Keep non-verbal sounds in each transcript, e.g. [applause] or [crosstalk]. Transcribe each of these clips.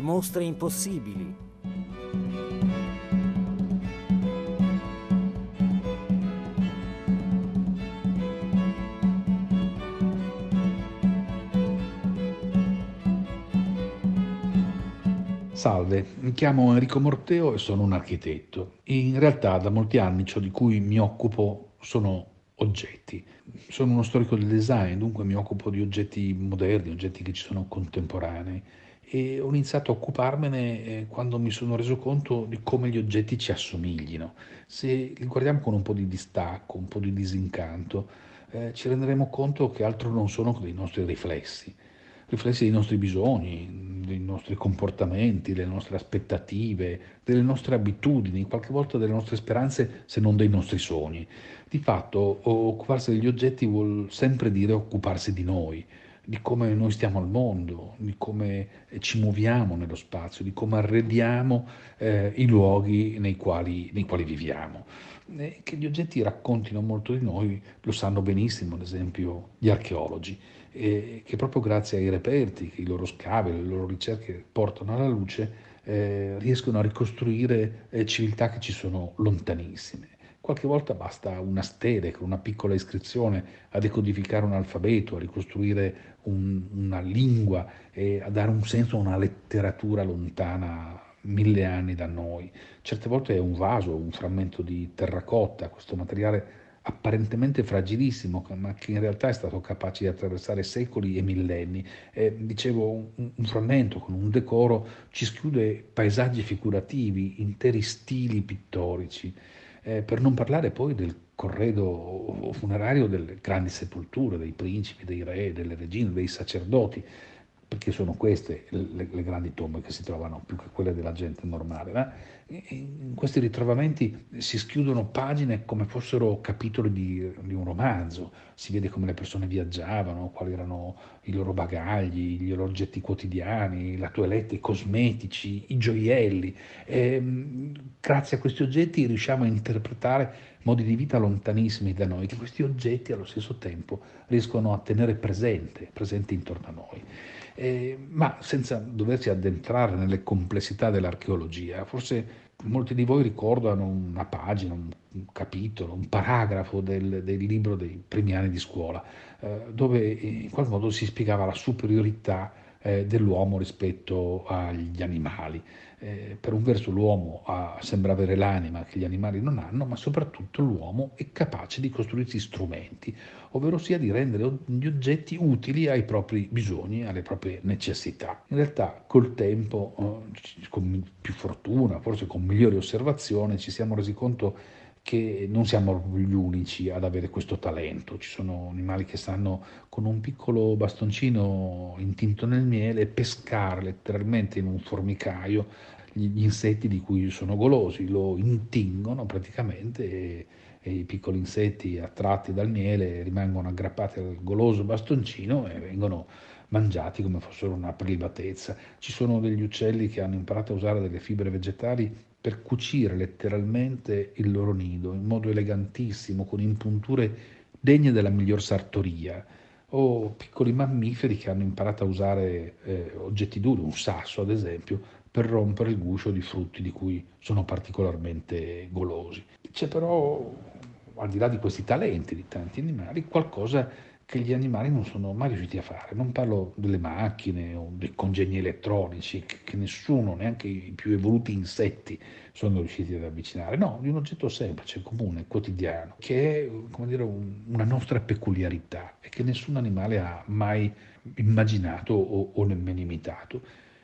che mostre impossibili. Salve, mi chiamo Enrico Morteo e sono un architetto. In realtà da molti anni ciò di cui mi occupo sono oggetti. Sono uno storico del design, dunque mi occupo di oggetti moderni, oggetti che ci sono contemporanei e ho iniziato a occuparmene eh, quando mi sono reso conto di come gli oggetti ci assomiglino. Se li guardiamo con un po' di distacco, un po' di disincanto, eh, ci renderemo conto che altro non sono che dei nostri riflessi riflessi dei nostri bisogni, dei nostri comportamenti, delle nostre aspettative, delle nostre abitudini, qualche volta delle nostre speranze, se non dei nostri sogni. Di fatto, occuparsi degli oggetti vuol sempre dire occuparsi di noi, di come noi stiamo al mondo, di come ci muoviamo nello spazio, di come arrediamo eh, i luoghi nei quali, nei quali viviamo. E che gli oggetti raccontino molto di noi lo sanno benissimo, ad esempio, gli archeologi e che proprio grazie ai reperti che i loro scavi, le loro ricerche portano alla luce, eh, riescono a ricostruire eh, civiltà che ci sono lontanissime. Qualche volta basta una stele con una piccola iscrizione a decodificare un alfabeto, a ricostruire un, una lingua e a dare un senso a una letteratura lontana mille anni da noi. Certe volte è un vaso, un frammento di terracotta, questo materiale apparentemente fragilissimo, ma che in realtà è stato capace di attraversare secoli e millenni. Eh, dicevo, un, un, frammento con un decoro ci schiude paesaggi figurativi, interi stili pittorici, eh, per non parlare poi del corredo funerario delle grandi sepolture, dei principi, dei re, delle regine, dei sacerdoti perché sono queste le, le, grandi tombe che si trovano più che quelle della gente normale, ma in questi ritrovamenti si schiudono pagine come fossero capitoli di, di, un romanzo, si vede come le persone viaggiavano, quali erano i loro bagagli, i loro oggetti quotidiani, la toilette, i cosmetici, i gioielli. E, grazie a questi oggetti riusciamo a interpretare modi di vita lontanissimi da noi, che questi oggetti allo stesso tempo riescono a tenere presente, presente intorno a noi eh, ma senza doversi addentrare nelle complessità dell'archeologia. Forse molti di voi ricordano una pagina, un, capitolo, un paragrafo del, del, libro dei primi anni di scuola, eh, dove in qualche modo si spiegava la superiorità eh, dell'uomo rispetto agli animali. Eh, per un verso l'uomo ha, sembra avere l'anima che gli animali non hanno, ma soprattutto l'uomo è capace di costruirsi strumenti, ovvero sia di rendere gli oggetti utili ai propri bisogni, alle proprie necessità. In realtà col tempo, eh, con più fortuna, forse con migliori osservazioni, ci siamo resi conto che non siamo gli unici ad avere questo talento, ci sono animali che sanno con un piccolo bastoncino intinto nel miele pescare letteralmente in un formicaio gli insetti di cui sono golosi, lo intingono praticamente e, e i piccoli insetti attratti dal miele rimangono aggrappati al goloso bastoncino e vengono mangiati come fossero una prelibatezza. Ci sono degli uccelli che hanno imparato a usare delle fibre vegetali per cucire letteralmente il loro nido in modo elegantissimo, con impunture degne della miglior sartoria, o piccoli mammiferi che hanno imparato a usare eh, oggetti duri, un sasso ad esempio, per rompere il guscio di frutti di cui sono particolarmente golosi. C'è però, al di là di questi talenti di tanti animali, qualcosa che gli animali non sono mai riusciti a fare. Non parlo delle macchine o dei congegni elettronici che, nessuno, neanche i più evoluti insetti, sono riusciti ad avvicinare. No, di un oggetto semplice, comune, quotidiano, che è come dire, un, una nostra peculiarità e che nessun animale ha mai immaginato o, o nemmeno imitato.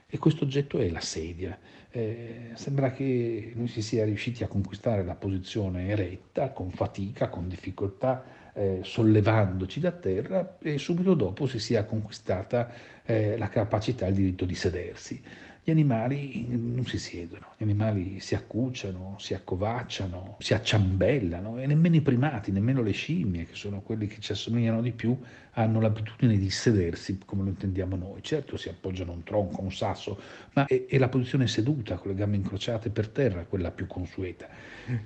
E questo oggetto è la sedia. Eh, sembra che noi si sia riusciti a conquistare la posizione eretta, con fatica, con difficoltà, eh, sollevandoci da terra e subito dopo si sia conquistata eh, la capacità, il diritto di sedersi. Gli animali non si siedono, gli animali si accucciano, si accovacciano, si acciambellano e nemmeno i primati, nemmeno le scimmie, che sono quelli che ci assomigliano di più, hanno l'abitudine di sedersi come lo intendiamo noi. Certo si appoggiano un tronco, un sasso, ma è, è la posizione seduta con le gambe incrociate per terra quella più consueta,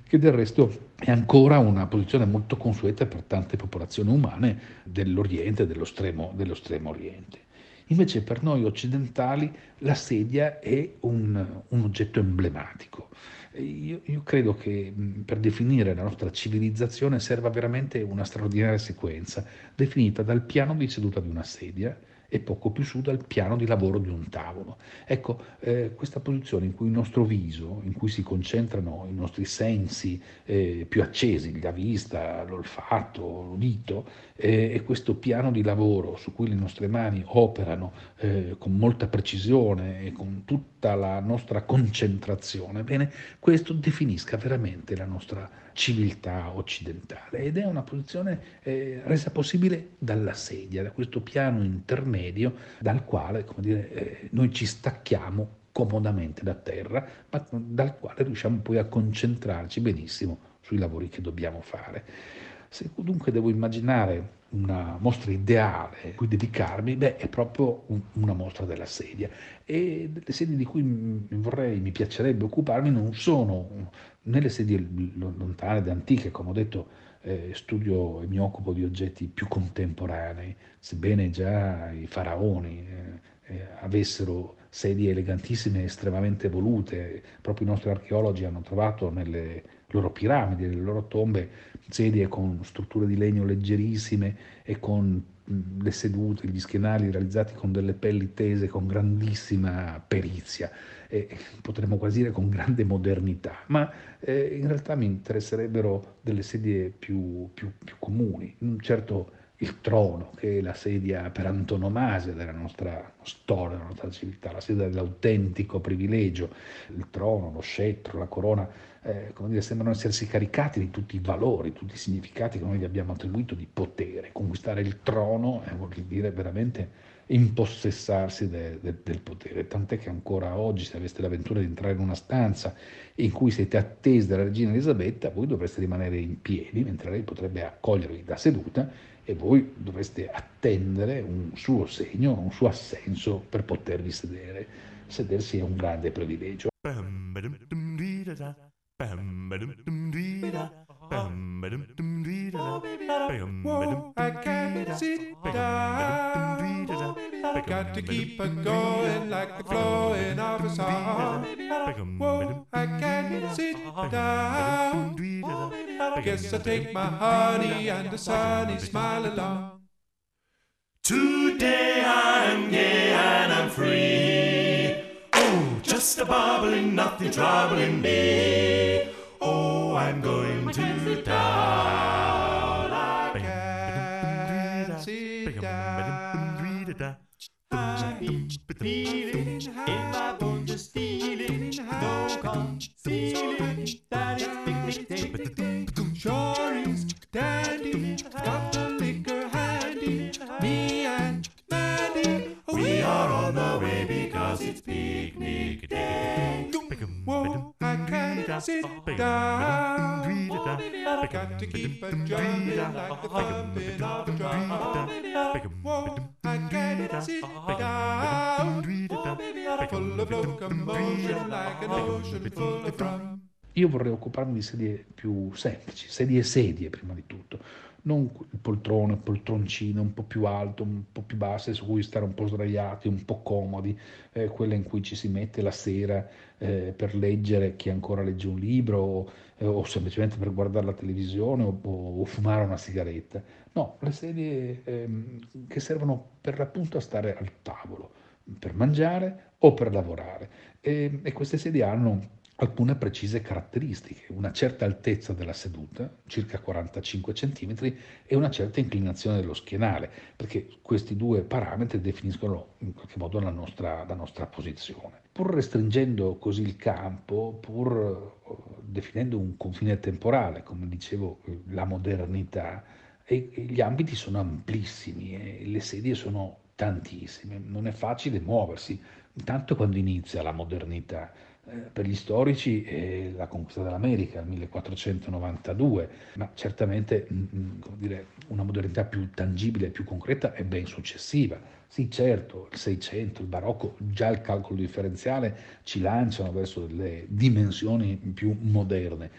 che del resto è ancora una posizione molto consueta per tante popolazioni umane dell'Oriente, dello stremo Oriente. Invece per noi occidentali la sedia è un, un oggetto emblematico. Io, io, credo che per definire la nostra civilizzazione serva veramente una straordinaria sequenza, definita dal piano di seduta di una sedia, e poco più su dal piano di lavoro di un tavolo. Ecco, eh, questa posizione in cui il nostro viso, in cui si concentrano i nostri sensi eh, più accesi, la vista, l'olfatto, l'udito, eh, e questo piano di lavoro su cui le nostre mani operano eh, con molta precisione e con tutta la nostra concentrazione, bene, questo definisca veramente la nostra civiltà occidentale ed è una posizione eh, resa possibile dalla sedia, da questo piano intermedio dal quale dire, eh, noi ci stacchiamo comodamente da terra, ma dal quale riusciamo poi a concentrarci benissimo sui lavori che dobbiamo fare. Se dunque devo immaginare una mostra ideale a cui dedicarmi, beh, è proprio un, una mostra della sedia. E le sedie di cui vorrei, mi piacerebbe occuparmi non sono né le sedie lontane ed antiche, come ho detto, eh, studio e mi occupo di oggetti più contemporanei, sebbene già i faraoni eh, eh, avessero sedie elegantissime e estremamente evolute, proprio i nostri archeologi hanno trovato nelle loro piramidi, nelle loro tombe, sedie con strutture di legno leggerissime e con le sedute, gli schienali realizzati con delle pelli tese con grandissima perizia e potremmo quasi dire con grande modernità, ma eh, in realtà mi interesserebbero delle sedie più, più, più comuni, certo il trono, che è la sedia per antonomasia della nostra storia, della nostra civiltà, la sedia dell'autentico privilegio, il trono, lo scettro, la corona, eh, come dire, sembrano essersi caricati di tutti i valori, tutti i significati che noi gli abbiamo attribuito di potere. Conquistare il trono eh, vuol dire veramente impossessarsi de, de, del potere, tant'è che ancora oggi se aveste l'avventura di entrare in una stanza in cui siete attesi dalla regina Elisabetta, voi dovreste rimanere in piedi mentre lei potrebbe accogliervi da seduta e voi dovreste attendere un suo segno, un suo assenso per potervi sedere. Sedersi è un grande privilegio. Whoa, I can't sit down. Got to keep it going like the flowing of a song. Whoa, I can't sit down. I guess I take my honey and the sunny smile along. Today I'm gay and I'm free. Oh, just a bubbling, nothing troubling me. Oh, I'm going to town. I can't sit down. I'm sit down. I got to keep a drumming like the thumping of a drum. Whoa, I can't sit down. Full of locomotion like an ocean full of rum. Io vorrei occuparmi di sedie più semplici, sedie e sedie prima di tutto, non il poltrone, il poltroncino un po' più alto, un po' più basse, su cui stare un po' sdraiati, un po' comodi, eh, quelle in cui ci si mette la sera eh, per leggere chi ancora legge un libro o, eh, o semplicemente per guardare la televisione o, o, fumare una sigaretta. No, le sedie ehm, che servono per l'appunto a stare al tavolo, per mangiare o per lavorare. e, e queste sedie hanno alcune precise caratteristiche, una certa altezza della seduta, circa 45 cm, e una certa inclinazione dello schienale, perché questi due parametri definiscono in qualche modo la nostra, la nostra posizione. Pur restringendo così il campo, pur eh, definendo un confine temporale, come dicevo, la modernità, gli ambiti sono amplissimi e le sedie sono tantissime, non è facile muoversi, intanto quando inizia la modernità eh, per gli storici è la conquista dell'America, il 1492, ma certamente mm, mm, dire, una modernità più tangibile, più concreta è ben successiva. Sì, certo, il 600, il barocco, già il calcolo differenziale ci lanciano verso delle dimensioni più moderne,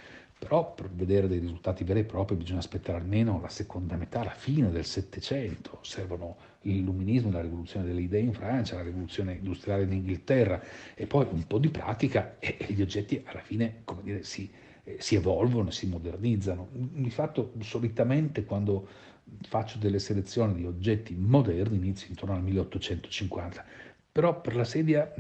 però per vedere dei risultati veri e propri bisogna aspettare almeno la seconda metà, la fine del Settecento, servono l'illuminismo, la rivoluzione delle idee in Francia, la rivoluzione industriale in Inghilterra. E poi un po' di pratica e, gli oggetti alla fine dire, si, eh, si evolvono, si modernizzano. Di fatto solitamente quando faccio delle selezioni di oggetti moderni inizio intorno al 1850 però per la sedia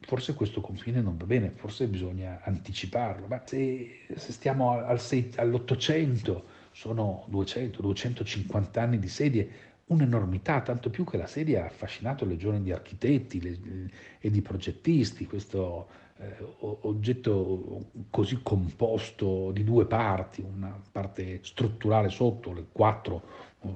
forse questo confine non va bene, forse bisogna anticiparlo, ma se, se stiamo al, all'Ottocento sono 200-250 anni di sedie, un'enormità, tanto più che la sedia ha affascinato legioni di architetti le, e di progettisti, questo eh, oggetto così composto di due parti, una parte strutturale sotto, le quattro,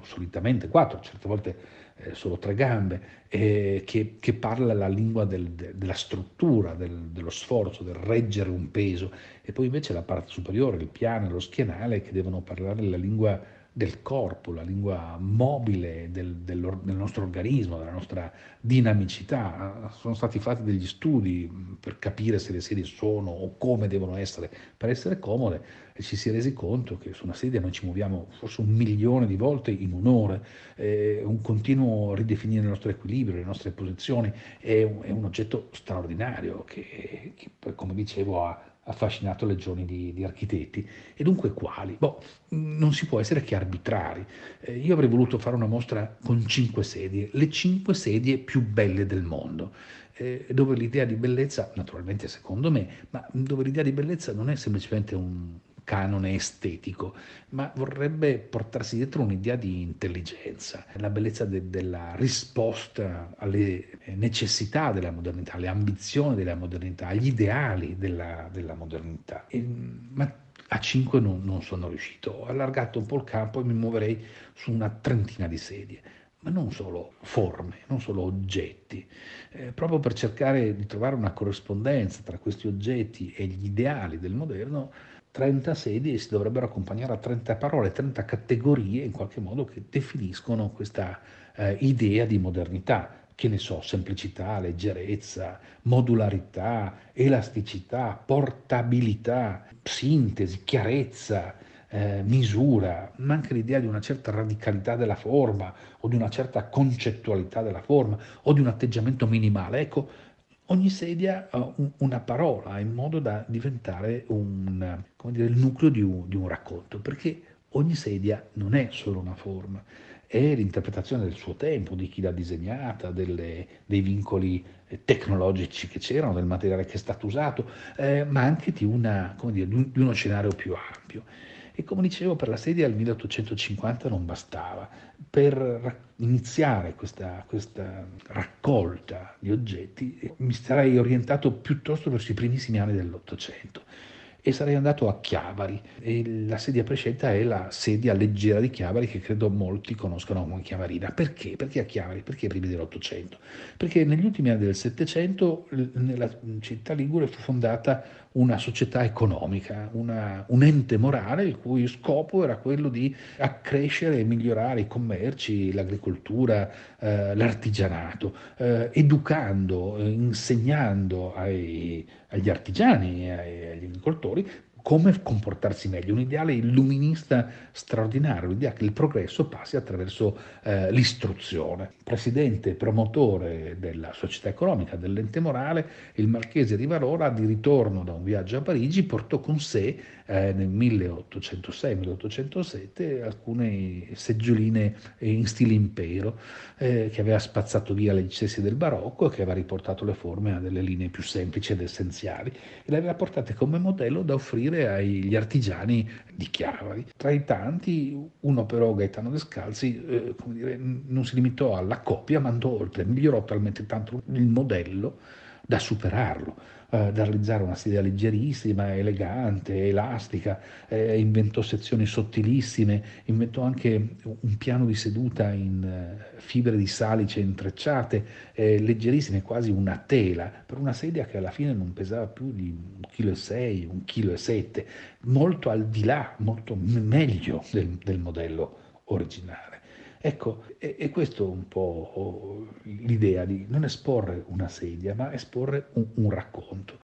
solitamente quattro, certe volte eh, solo tre gambe, eh, che, che, parla la lingua del, de, della struttura, del, dello sforzo, del reggere un peso, e poi invece la parte superiore, il piano lo schienale, che devono parlare la lingua del corpo, la lingua mobile del, del, del, nostro organismo, della nostra dinamicità. Sono stati fatti degli studi per capire se le sedie sono o come devono essere per essere comode e ci si è resi conto che su una sedia noi ci muoviamo forse un milione di volte in un'ora, è un continuo ridefinire il nostro equilibrio, le nostre posizioni, è un, è un oggetto straordinario che, che, come dicevo, ha affascinato legioni di, di, architetti. E dunque quali? Boh, non si può essere che arbitrari. Eh, io avrei voluto fare una mostra con cinque sedie, le cinque sedie più belle del mondo, eh, dove l'idea di bellezza, naturalmente secondo me, ma dove l'idea di bellezza non è semplicemente un, canone estetico, ma vorrebbe portarsi dietro un'idea di intelligenza, la bellezza de- della risposta alle necessità della modernità, alle ambizioni della modernità, agli ideali della, della modernità. E, ma a 5 non, non sono riuscito, ho allargato un po' il campo e mi muoverei su una trentina di sedie ma non solo forme, non solo oggetti, eh, proprio per cercare di trovare una corrispondenza tra questi oggetti e gli ideali del moderno, 30 sedie si dovrebbero accompagnare a 30 parole, 30 categorie in qualche modo che definiscono questa eh, idea di modernità, che ne so, semplicità, leggerezza, modularità, elasticità, portabilità, sintesi, chiarezza, eh, misura, ma anche l'idea di una certa radicalità della forma o di una certa concettualità della forma o di un atteggiamento minimale. Ecco, ogni sedia ha una parola in modo da diventare un, dire, il nucleo di un, di un racconto, perché ogni sedia non è solo una forma, è l'interpretazione del suo tempo, di chi l'ha disegnata, delle, dei vincoli eh, tecnologici che c'erano, del materiale che è stato usato, eh, ma anche di, una, dire, di, uno scenario più ampio. E come dicevo, per la sedia del 1850 non bastava. Per iniziare questa, questa raccolta di oggetti mi sarei orientato piuttosto verso i primissimi anni dell'Ottocento e sarei andato a Chiavari. E la sedia prescelta è la sedia leggera di Chiavari che credo molti conoscono come Chiavarina. Perché? Perché a Chiavari? Perché ai primi dell'Ottocento? Perché negli ultimi anni del Settecento nella città Ligure fu fondata una società economica, una, un ente morale il cui scopo era quello di accrescere e migliorare i commerci, l'agricoltura, eh, l'artigianato, eh, educando, insegnando ai, agli artigiani e agli agricoltori come comportarsi meglio, un ideale illuminista straordinario, l'idea che il progresso passi attraverso eh, l'istruzione. Presidente e promotore della società economica dell'ente morale, il marchese di Valora, di ritorno da un viaggio a Parigi, portò con sé eh, nel 1806-1807 alcune seggioline in stile impero eh, che aveva spazzato via gli eccessi del barocco e che aveva riportato le forme a delle linee più semplici ed essenziali e le aveva portate come modello da offrire agli artigiani di Chiavari. Tra i tanti, uno però, Gaetano Descalzi, eh, dire, non si limitò alla copia, ma andò oltre, migliorò talmente tanto il modello da superarlo eh, da realizzare una sedia leggerissima, elegante, elastica, eh, inventò sezioni sottilissime, inventò anche un piano di seduta in eh, fibre di salice intrecciate, eh, leggerissime, quasi una tela, per una sedia che alla fine non pesava più di 1,6 kg, 1,7 kg, molto al di là, molto meglio del, del modello originale. Ecco, è, è questo un po' l'idea di non esporre una sedia, ma esporre un, un racconto.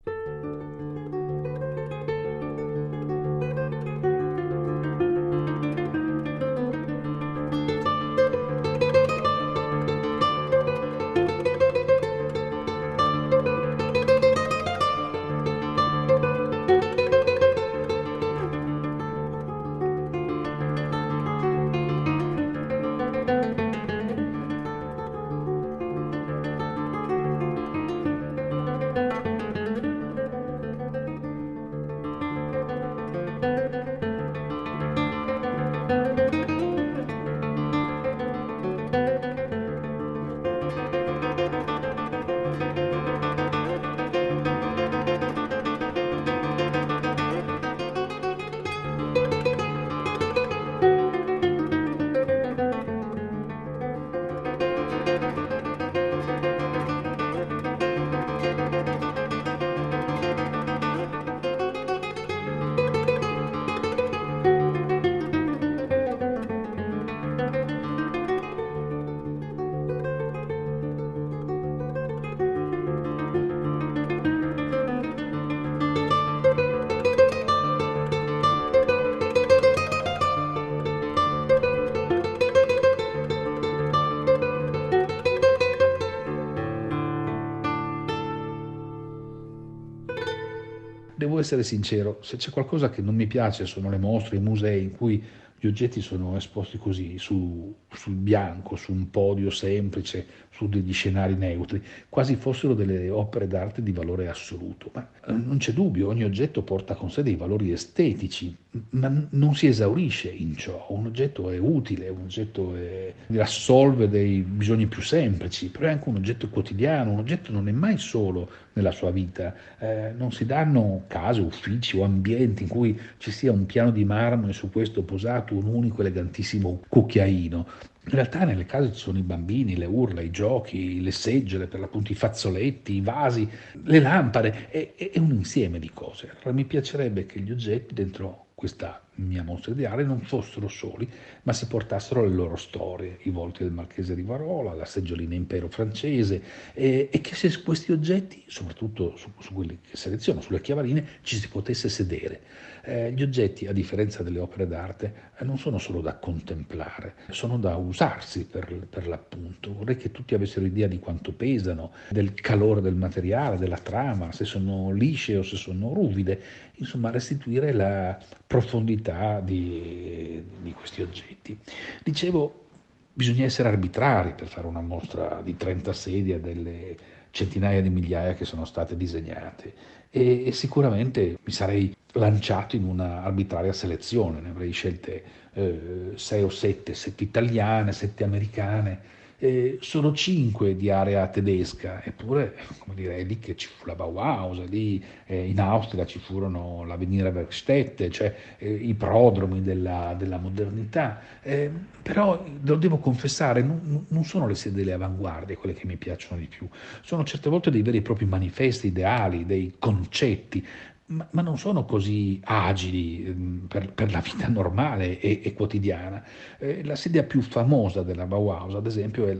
Essere sincero, se c'è qualcosa che non mi piace sono le mostre, i musei in cui gli oggetti sono esposti così, su, sul bianco, su un podio semplice, su degli scenari neutri, quasi fossero delle opere d'arte di valore assoluto. Ma eh, non c'è dubbio, ogni oggetto porta con sé dei valori estetici, ma non si esaurisce in ciò. Un oggetto è utile, un oggetto è, assolve dei bisogni più semplici, però è anche un oggetto quotidiano, un oggetto non è mai solo nella sua vita, eh, non si danno case, uffici o ambienti in cui ci sia un piano di marmo e su questo posato un unico elegantissimo cucchiaino. In realtà nelle case ci sono i bambini, le urla, i giochi, le seggiole, per l'appunto i fazzoletti, i vasi, le lampade, è, è un insieme di cose. Allora mi piacerebbe che gli oggetti dentro questa mia mostra ideale non fossero soli, ma si portassero le loro storie, i volti del Marchese di Varola, la seggiolina impero francese, e, e che se questi oggetti, soprattutto su, su, quelli che seleziono, sulle chiavarine, ci si potesse sedere. Eh, gli oggetti, a differenza delle opere d'arte, eh, non sono solo da contemplare, sono da usarsi per, per l'appunto. Vorrei che tutti avessero idea di quanto pesano, del calore del materiale, della trama, se sono lisce o se sono ruvide, insomma restituire la profondità di, di questi oggetti. Dicevo, bisogna essere arbitrari per fare una mostra di 30 sedie delle centinaia di migliaia che sono state disegnate e, e sicuramente mi sarei lanciato in una arbitraria selezione, ne avrei scelte eh, sei o sette, sette italiane, sette americane, eh, sono cinque di area tedesca, eppure come dire, è lì che ci fu la Bauhaus, lì eh, in Austria ci furono la Venire Werkstätte, cioè eh, i prodromi della, della modernità, eh, però lo devo confessare, non, non sono le sedi delle avanguardie quelle che mi piacciono di più, sono certe volte dei veri e propri manifesti ideali, dei concetti, ma, ma non sono così agili ehm, per, per la vita [laughs] normale e, e quotidiana. Eh, la sedia più famosa della Bauhaus, ad esempio, è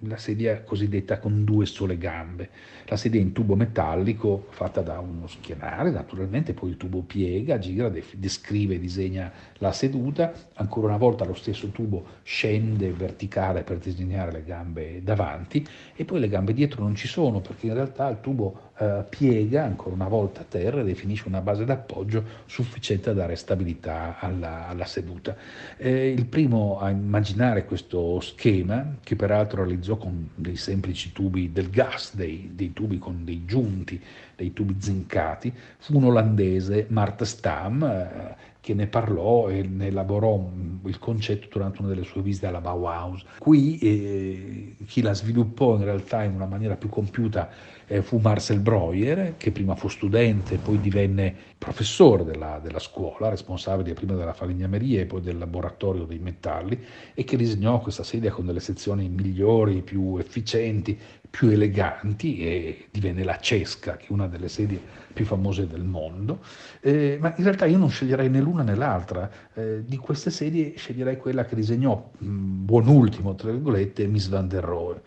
la sedia cosiddetta con due sole gambe, la sedia in tubo metallico fatta da uno schienale, naturalmente poi il tubo piega, gira, descrive, disegna la seduta, ancora una volta lo stesso tubo scende verticale per disegnare le gambe davanti e poi le gambe dietro non ci sono perché in realtà il tubo eh, piega ancora una volta a terra e definisce una base d'appoggio sufficiente a dare stabilità alla, alla seduta. Eh, il primo a immaginare questo schema, che peraltro realizzò con dei semplici tubi del gas, dei, dei tubi con dei giunti, dei tubi zincati, fu un olandese, Mart Stam, eh, che ne parlò e ne elaborò il concetto durante una delle sue visite alla Bauhaus. Qui eh, chi la sviluppò in realtà in una maniera più compiuta eh, fu Marcel Breuer, che prima fu studente, poi divenne professore della, della scuola, responsabile prima della falegnameria e poi del laboratorio dei metalli, e che disegnò questa sedia con delle sezioni migliori, più efficienti, più eleganti e divenne la Cesca, che è una delle sedie più famose del mondo. Eh, ma in realtà io non sceglierei né l'una né l'altra. Eh, di queste sedie sceglierei quella che disegnò, mh, buon ultimo, tra virgolette, Miss van der Rohe.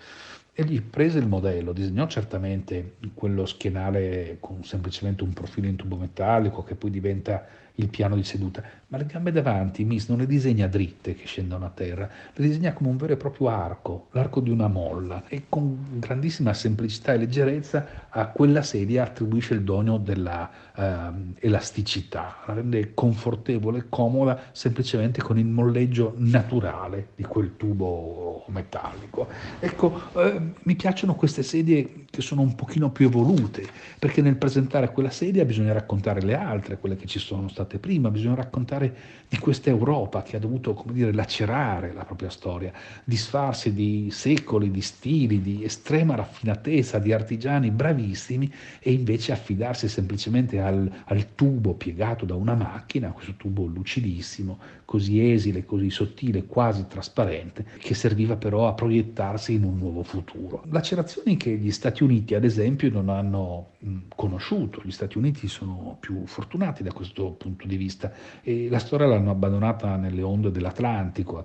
Egli prese il modello, disegnò certamente quello schienale con semplicemente un profilo in tubo metallico che poi diventa il piano di seduta, ma le gambe davanti Miss non le disegna dritte che scendono a terra, le disegna come un vero e proprio arco, l'arco di una molla. E con grandissima semplicità e leggerezza a quella sedia attribuisce il dono della eh, elasticità, la rende confortevole e comoda semplicemente con il molleggio naturale di quel tubo metallico. Ecco, eh, mi piacciono queste sedie che sono un pochino più evolute, perché nel presentare quella sedia bisogna raccontare le altre, quelle che ci sono state prima, bisogna raccontare di questa Europa che ha dovuto, come dire, lacerare la propria storia, disfarsi di secoli, di stili, di estrema raffinatezza, di artigiani bravissimi e invece affidarsi semplicemente al, al tubo piegato da una macchina, questo tubo lucidissimo, così esile, così sottile, quasi trasparente, che serviva però a proiettarsi in un nuovo futuro. Lacerazioni che gli Stati Uniti, ad esempio, non hanno conosciuto. Gli Stati Uniti sono più fortunati da questo punto punto di vista. E la storia l'hanno abbandonata nelle onde dell'Atlantico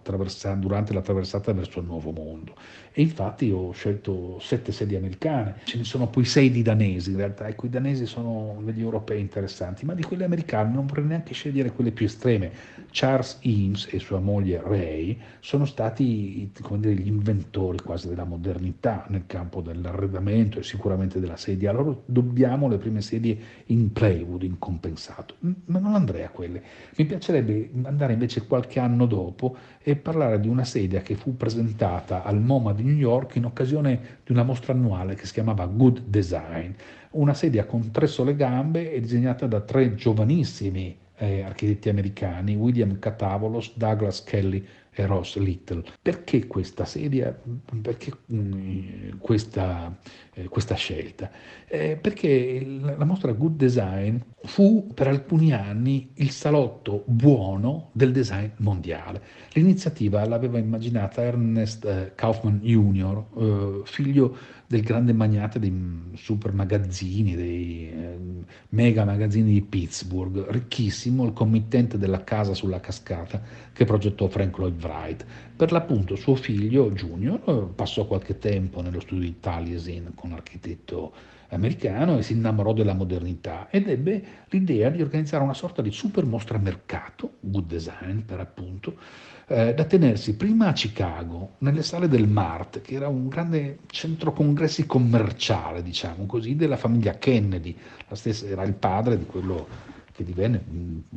durante la traversata verso il Nuovo Mondo. E infatti ho scelto sette sedie americane, ce ne sono poi sei di danesi in realtà, ecco i danesi sono degli europei interessanti, ma di quelle americane non vorrei neanche scegliere quelle più estreme. Charles Eames e sua moglie Ray sono stati dire, gli inventori quasi della modernità nel campo dell'arredamento e sicuramente della sedia. A loro dobbiamo le prime sedie in plywood, in compensato, ma non andrei a quelle. Mi piacerebbe andare invece qualche anno dopo e parlare di una sedia che fu presentata al MoMA di New York in occasione di una mostra annuale che si chiamava Good Design, una sedia con tre sole gambe e disegnata da tre giovanissimi eh, architetti americani, William Catavolos, Douglas Kelly e Ross Little. Perché questa sedia? Perché mh, mm, questa, eh, questa, scelta? Eh, perché il, la mostra Good Design fu per alcuni anni il salotto buono del design mondiale. L'iniziativa l'aveva immaginata Ernest eh, Kaufman Jr., eh, figlio del grande magnate dei super magazzini, dei eh, mega magazzini di Pittsburgh, ricchissimo, il committente della casa sulla cascata che progettò Frank Lloyd Wright. Per l'appunto suo figlio Junior passò qualche tempo nello studio di Taliesin con l'architetto americano e si innamorò della modernità ed ebbe l'idea di organizzare una sorta di super mostra mercato, good design per appunto, eh, da tenersi prima a Chicago, nelle sale del MART, che era un grande centro congressi commerciale, diciamo così, della famiglia Kennedy, la stessa, era il padre di quello che divenne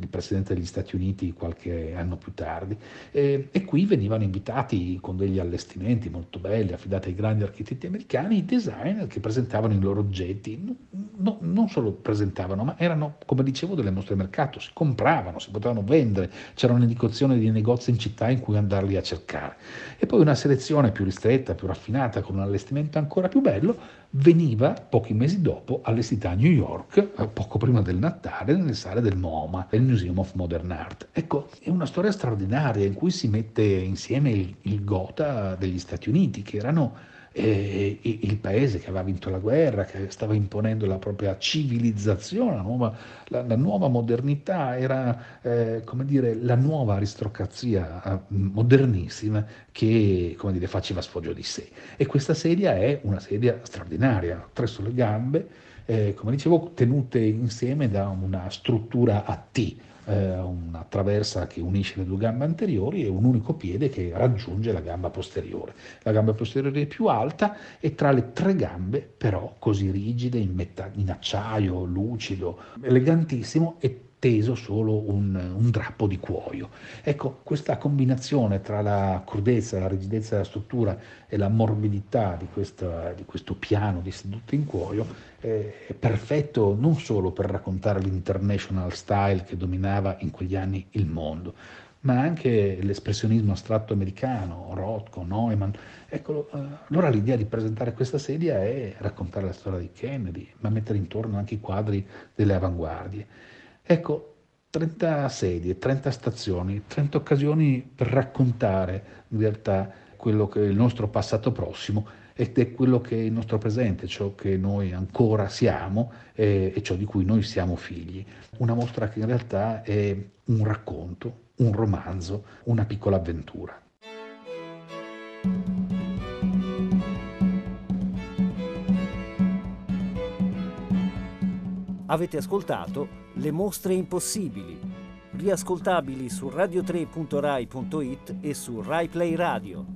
il presidente degli Stati Uniti qualche anno più tardi, e, e qui venivano invitati con degli allestimenti molto belli, affidati ai grandi architetti americani, i designer che presentavano i loro oggetti, no, non solo presentavano, ma erano, come dicevo, delle mostre mercato, si compravano, si potevano vendere, c'era un'indicazione di negozi in città in cui andarli a cercare. E poi una selezione più ristretta, più raffinata, con un allestimento ancora più bello, veniva pochi mesi dopo allestita a New York, eh, poco prima del Natale, nelle sale del MoMA, il Museum of Modern Art. Ecco, è una storia straordinaria in cui si mette insieme il, il Gotha degli Stati Uniti, che erano eh, il paese che aveva vinto la guerra, che stava imponendo la propria civilizzazione, la nuova, la, la nuova modernità, era eh, come dire, la nuova aristocrazia eh, modernissima che come dire, faceva sfoggio di sé. E questa sedia è una sedia straordinaria, tre sulle gambe, eh, come dicevo, tenute insieme da una struttura a T eh, una traversa che unisce le due gambe anteriori e un unico piede che raggiunge la gamba posteriore. La gamba posteriore è più alta e tra le tre gambe però così rigide, in, metta- in acciaio, lucido, elegantissimo e teso solo un, un, drappo di cuoio. Ecco, questa combinazione tra la crudezza, la rigidezza della struttura e la morbidità di, questa, di questo piano di seduto in cuoio è perfetto non solo per raccontare l'international style che dominava in quegli anni il mondo, ma anche l'espressionismo astratto americano, Rothko, Neumann. Ecco, eh, allora l'idea di presentare questa sedia è raccontare la storia di Kennedy, ma mettere intorno anche i quadri delle avanguardie. Ecco, 30 sedie, 30 stazioni, 30 occasioni per raccontare in realtà quello che è il nostro passato prossimo ed è quello che è il nostro presente, ciò che noi ancora siamo e, e ciò di cui noi siamo figli. Una mostra che in realtà è un racconto, un romanzo, una piccola avventura. Avete ascoltato Le mostre impossibili, riascoltabili su radio3.rai.it e su RaiPlay Radio.